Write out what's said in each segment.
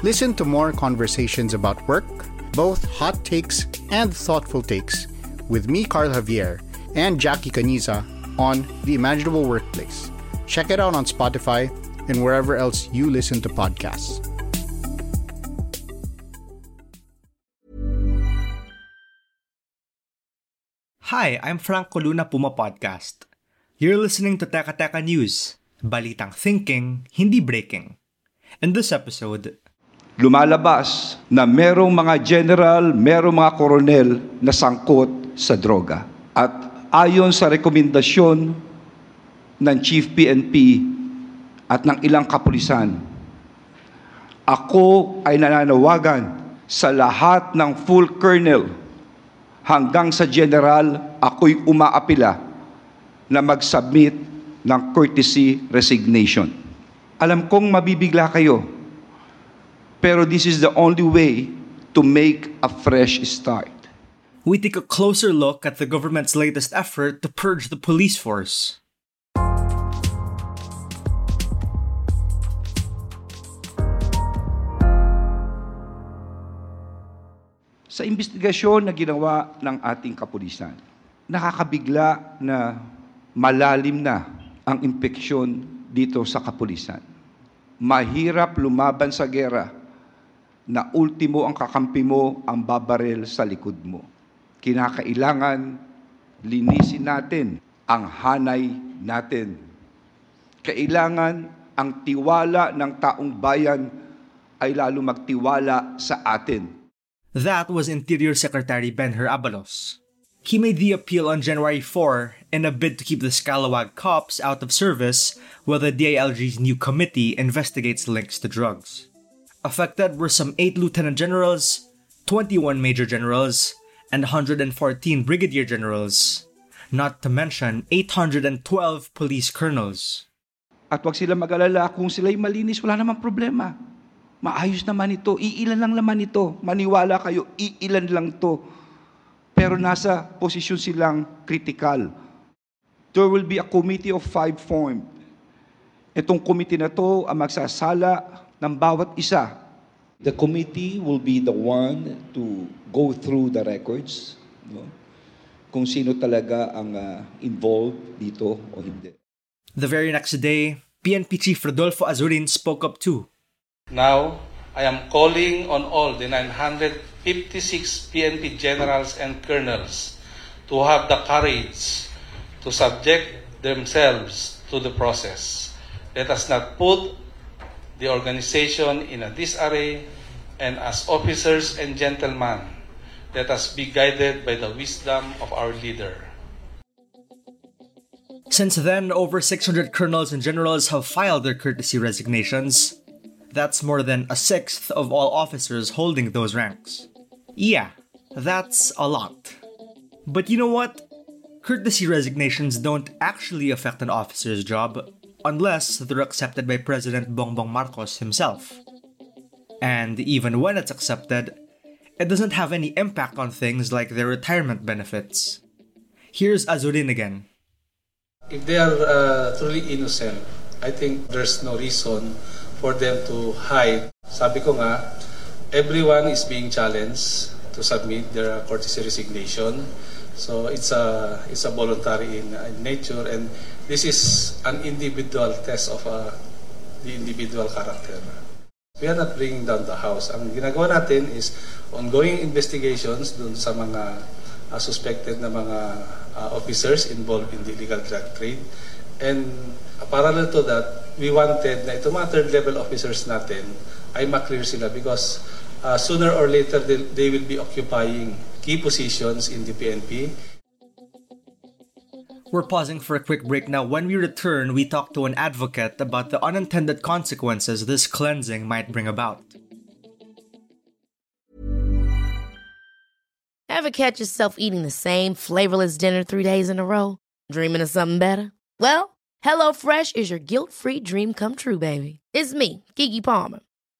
Listen to more conversations about work, both hot takes and thoughtful takes, with me, Carl Javier, and Jackie Caniza on The Imaginable Workplace. Check it out on Spotify and wherever else you listen to podcasts. Hi, I'm Frank Coluna Puma Podcast. You're listening to Teka Teka News, balitang thinking, hindi breaking. In this episode, lumalabas na merong mga general, merong mga koronel na sangkot sa droga. At ayon sa rekomendasyon ng Chief PNP at ng ilang kapulisan, ako ay nananawagan sa lahat ng full colonel hanggang sa general, ako'y umaapila na mag-submit ng courtesy resignation. Alam kong mabibigla kayo pero this is the only way to make a fresh start. We take a closer look at the government's latest effort to purge the police force. Sa investigasyon na ginawa ng ating kapulisan, nakakabigla na malalim na ang impeksyon dito sa kapulisan. Mahirap lumaban sa gera na ultimo ang kakampi mo ang babarel sa likod mo. Kinakailangan linisin natin ang hanay natin. Kailangan ang tiwala ng taong bayan ay lalo magtiwala sa atin. That was Interior Secretary Benher Abalos. He made the appeal on January 4 in a bid to keep the Scalawag cops out of service while the DILG's new committee investigates links to drugs. Affected were some 8 lieutenant generals, 21 major generals, and 114 brigadier generals, not to mention 812 police colonels. At wag sila mag-alala kung sila'y malinis, wala namang problema. Maayos naman ito, iilan lang naman ito. Maniwala kayo, iilan lang to. Pero nasa posisyon silang critical. There will be a committee of five formed. Itong committee na to ang magsasala ng bawat isa. The committee will be the one to go through the records, no? kung sino talaga ang uh, involved dito o hindi. The very next day, PNP Chief Rodolfo Azurin spoke up too. Now, I am calling on all the 956 PNP generals and colonels to have the courage to subject themselves to the process. Let us not put the organization in a disarray, and as officers and gentlemen, let us be guided by the wisdom of our leader. Since then, over 600 colonels and generals have filed their courtesy resignations. That's more than a sixth of all officers holding those ranks. Yeah, that's a lot. But you know what? Courtesy resignations don't actually affect an officer's job unless they're accepted by President Bongbong Marcos himself. And even when it's accepted, it doesn't have any impact on things like their retirement benefits. Here's Azurin again. If they are uh, truly innocent, I think there's no reason for them to hide. Sabi ko nga, everyone is being challenged to submit their courtesy resignation. So it's a it's a voluntary in, in nature and this is an individual test of uh, the individual character. We are not bringing down the house. Ang ginagawa natin is ongoing investigations dun sa mga uh, suspected na mga uh, officers involved in the illegal drug trade. And uh, parallel to that, we wanted na itong mga third level officers natin ay maklear sila because uh, sooner or later they, they will be occupying key positions in the PNP. We're pausing for a quick break now. When we return, we talk to an advocate about the unintended consequences this cleansing might bring about. Ever catch yourself eating the same flavorless dinner three days in a row? Dreaming of something better? Well, HelloFresh is your guilt free dream come true, baby. It's me, Kiki Palmer.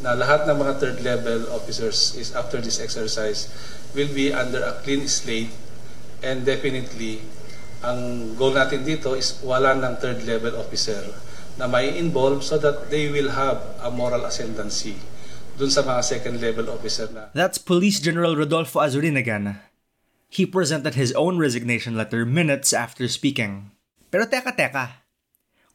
na lahat ng mga third level officers is after this exercise will be under a clean slate and definitely ang goal natin dito is wala ng third level officer na may involve so that they will have a moral ascendancy dun sa mga second level officer na That's Police General Rodolfo Azurin again. He presented his own resignation letter minutes after speaking. Pero teka teka,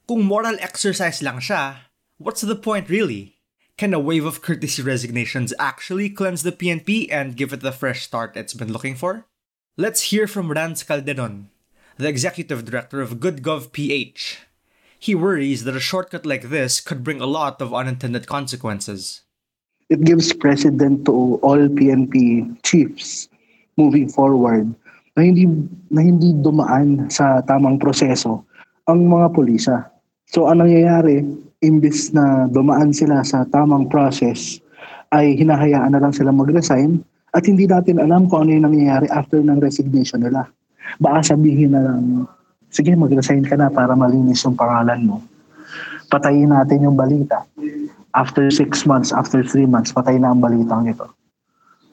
kung moral exercise lang siya, what's the point really? Can a wave of courtesy resignations actually cleanse the PNP and give it the fresh start it's been looking for? Let's hear from Rans Calderon, the executive director of GoodGov PH. He worries that a shortcut like this could bring a lot of unintended consequences. It gives precedent to all PNP chiefs moving forward na hindi na hindi dumaan sa tamang proseso ang mga pulisa. So anong nangyayari, imbis na dumaan sila sa tamang process, ay hinahayaan na lang sila mag-resign at hindi natin alam kung ano yung nangyayari after ng resignation nila. Baka sabihin na lang, sige mag-resign ka na para malinis yung pangalan mo. Patayin natin yung balita. After six months, after three months, patay na ang balitang ito.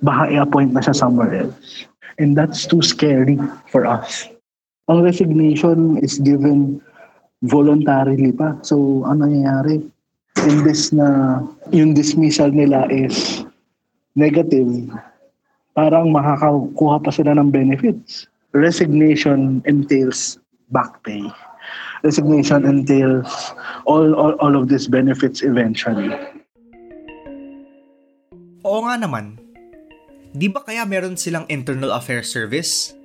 Baka i-appoint na siya somewhere else. And that's too scary for us. Ang resignation is given voluntarily pa. So, ano nangyayari? Imbes na yung dismissal nila is negative, parang makakakuha pa sila ng benefits. Resignation entails back pay. Resignation entails all, all, all of these benefits eventually. Oo nga naman. Di ba kaya meron silang internal affairs service?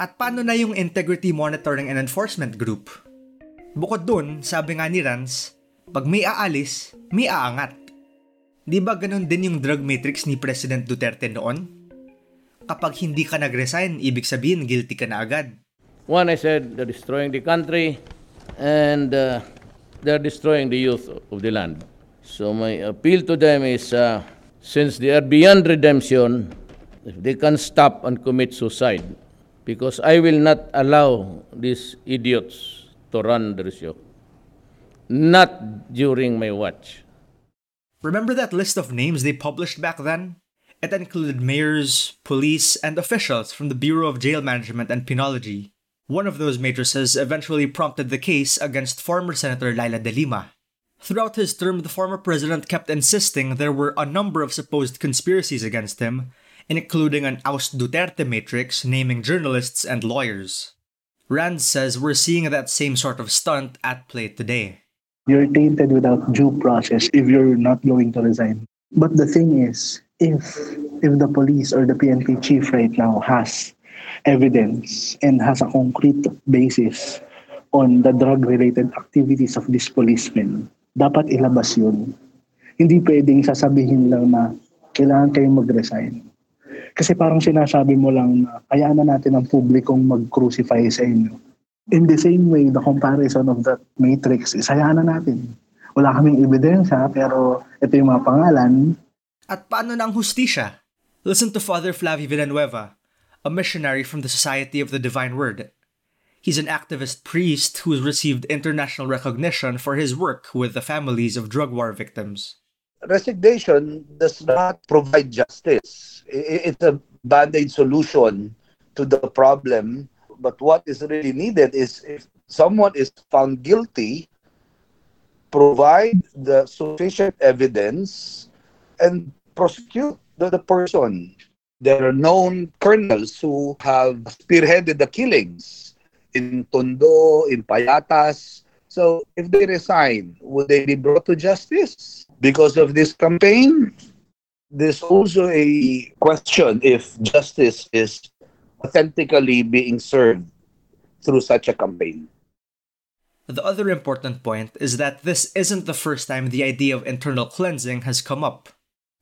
At paano na yung integrity monitoring and enforcement group? Bukod dun, sabi nga ni Rans, pag may aalis, may aangat. Di ba ganun din yung drug matrix ni President Duterte noon? Kapag hindi ka nag-resign, ibig sabihin guilty ka na agad. One, I said, they're destroying the country and uh, they're destroying the youth of the land. So my appeal to them is, uh, since they are beyond redemption, if they can stop and commit suicide, because I will not allow these idiots to run the show. Not during my watch. Remember that list of names they published back then? It included mayors, police, and officials from the Bureau of Jail Management and Penology. One of those matrices eventually prompted the case against former Senator Laila de Lima. Throughout his term, the former president kept insisting there were a number of supposed conspiracies against him, including an Oust Duterte matrix naming journalists and lawyers. Rand says we're seeing that same sort of stunt at play today. You're tainted without due process if you're not going to resign. But the thing is, if if the police or the PNP chief right now has evidence and has a concrete basis on the drug-related activities of these policemen, dapat ilabas yun. Hindi pwedeng sasabihin lang na kailangan kayong mag-resign. Kasi parang sinasabi mo lang na kayaan na natin ang publikong mag-crucify sa inyo. In the same way, the comparison of that matrix is hayaan na natin. Wala kaming ebidensya, pero ito yung mga pangalan. At paano na hustisya? Listen to Father Flavio Villanueva, a missionary from the Society of the Divine Word. He's an activist priest who's received international recognition for his work with the families of drug war victims. Resignation does not provide justice. It's a band-aid solution to the problem, But what is really needed is if someone is found guilty, provide the sufficient evidence and prosecute the, the person. There are known colonels who have spearheaded the killings in Tondo, in Payatas. So if they resign, would they be brought to justice because of this campaign? There's also a question if justice is authentically being served through such a campaign. The other important point is that this isn't the first time the idea of internal cleansing has come up.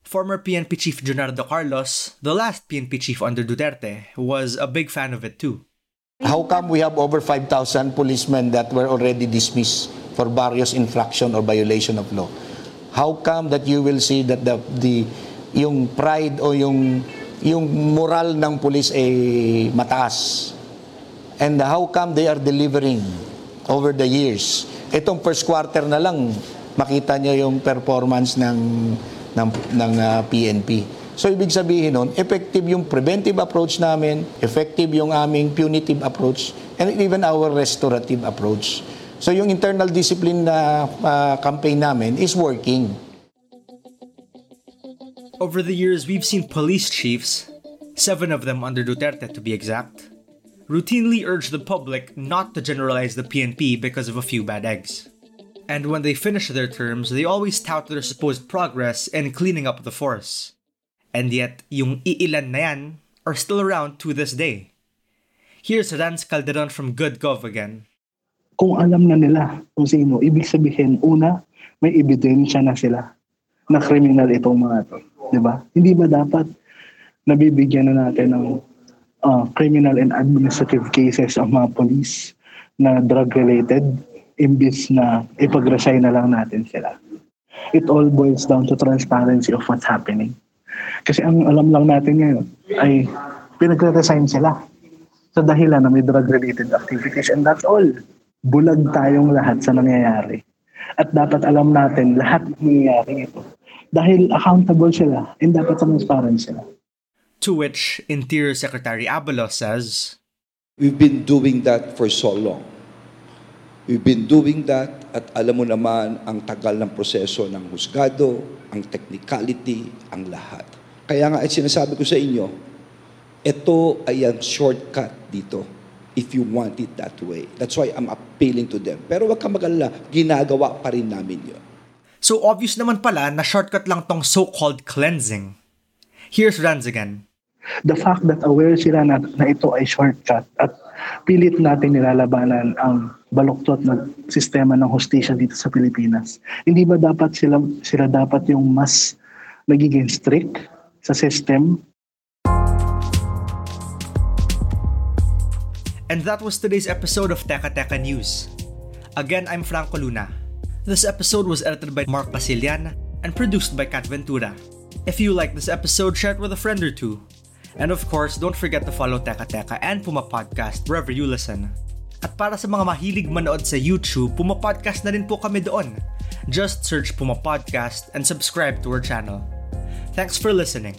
Former PNP Chief Junardo Carlos, the last PNP chief under Duterte, was a big fan of it too. How come we have over 5,000 policemen that were already dismissed for various infraction or violation of law? How come that you will see that the, the yung pride o yung yung moral ng police ay mataas? And how come they are delivering over the years. Itong first quarter na lang, makita niyo yung performance ng, ng, ng uh, ah, PNP. So ibig sabihin nun, effective yung preventive approach namin, effective yung aming punitive approach, and even our restorative approach. So yung internal discipline na uh, campaign namin is working. Over the years, we've seen police chiefs, seven of them under Duterte to be exact, routinely urge the public not to generalize the PNP because of a few bad eggs. And when they finish their terms, they always tout their supposed progress in cleaning up the force. And yet, yung iilan na yan are still around to this day. Here's Rans Calderon from Good Gov again. Kung alam na nila kung sino, ibig sabihin, una, may ebidensya na sila na kriminal itong mga to. Di ba? Hindi ba dapat nabibigyan na natin ng uh, criminal and administrative cases ang mga police na drug-related imbis na ipag-resign na lang natin sila. It all boils down to transparency of what's happening. Kasi ang alam lang natin ngayon ay pinag-resign sila sa dahilan na may drug-related activities and that's all. Bulag tayong lahat sa nangyayari. At dapat alam natin lahat ng nangyayari ito. Dahil accountable sila and dapat transparent sila. To which Interior Secretary Abalos says, We've been doing that for so long. We've been doing that at alam mo naman ang tagal ng proseso ng husgado, ang technicality, ang lahat. Kaya nga ay sinasabi ko sa inyo, ito ay ang shortcut dito if you want it that way. That's why I'm appealing to them. Pero wag kang magalala, ginagawa pa rin namin yun. So obvious naman pala na shortcut lang tong so-called cleansing. Here's Rans again the fact that aware sila na, na ito ay shortcut at pilit natin nilalabanan ang baluktot na sistema ng hostisya dito sa Pilipinas. Hindi ba dapat sila, sila dapat yung mas nagiging strict sa system? And that was today's episode of Teka Teka News. Again, I'm Franco Luna. This episode was edited by Mark Basilian and produced by Kat Ventura. If you like this episode, share it with a friend or two. And of course, don't forget to follow Teka Teka and Puma Podcast wherever you listen. At para sa mga mahilig manood sa YouTube, Puma Podcast na rin po kami doon. Just search Puma Podcast and subscribe to our channel. Thanks for listening.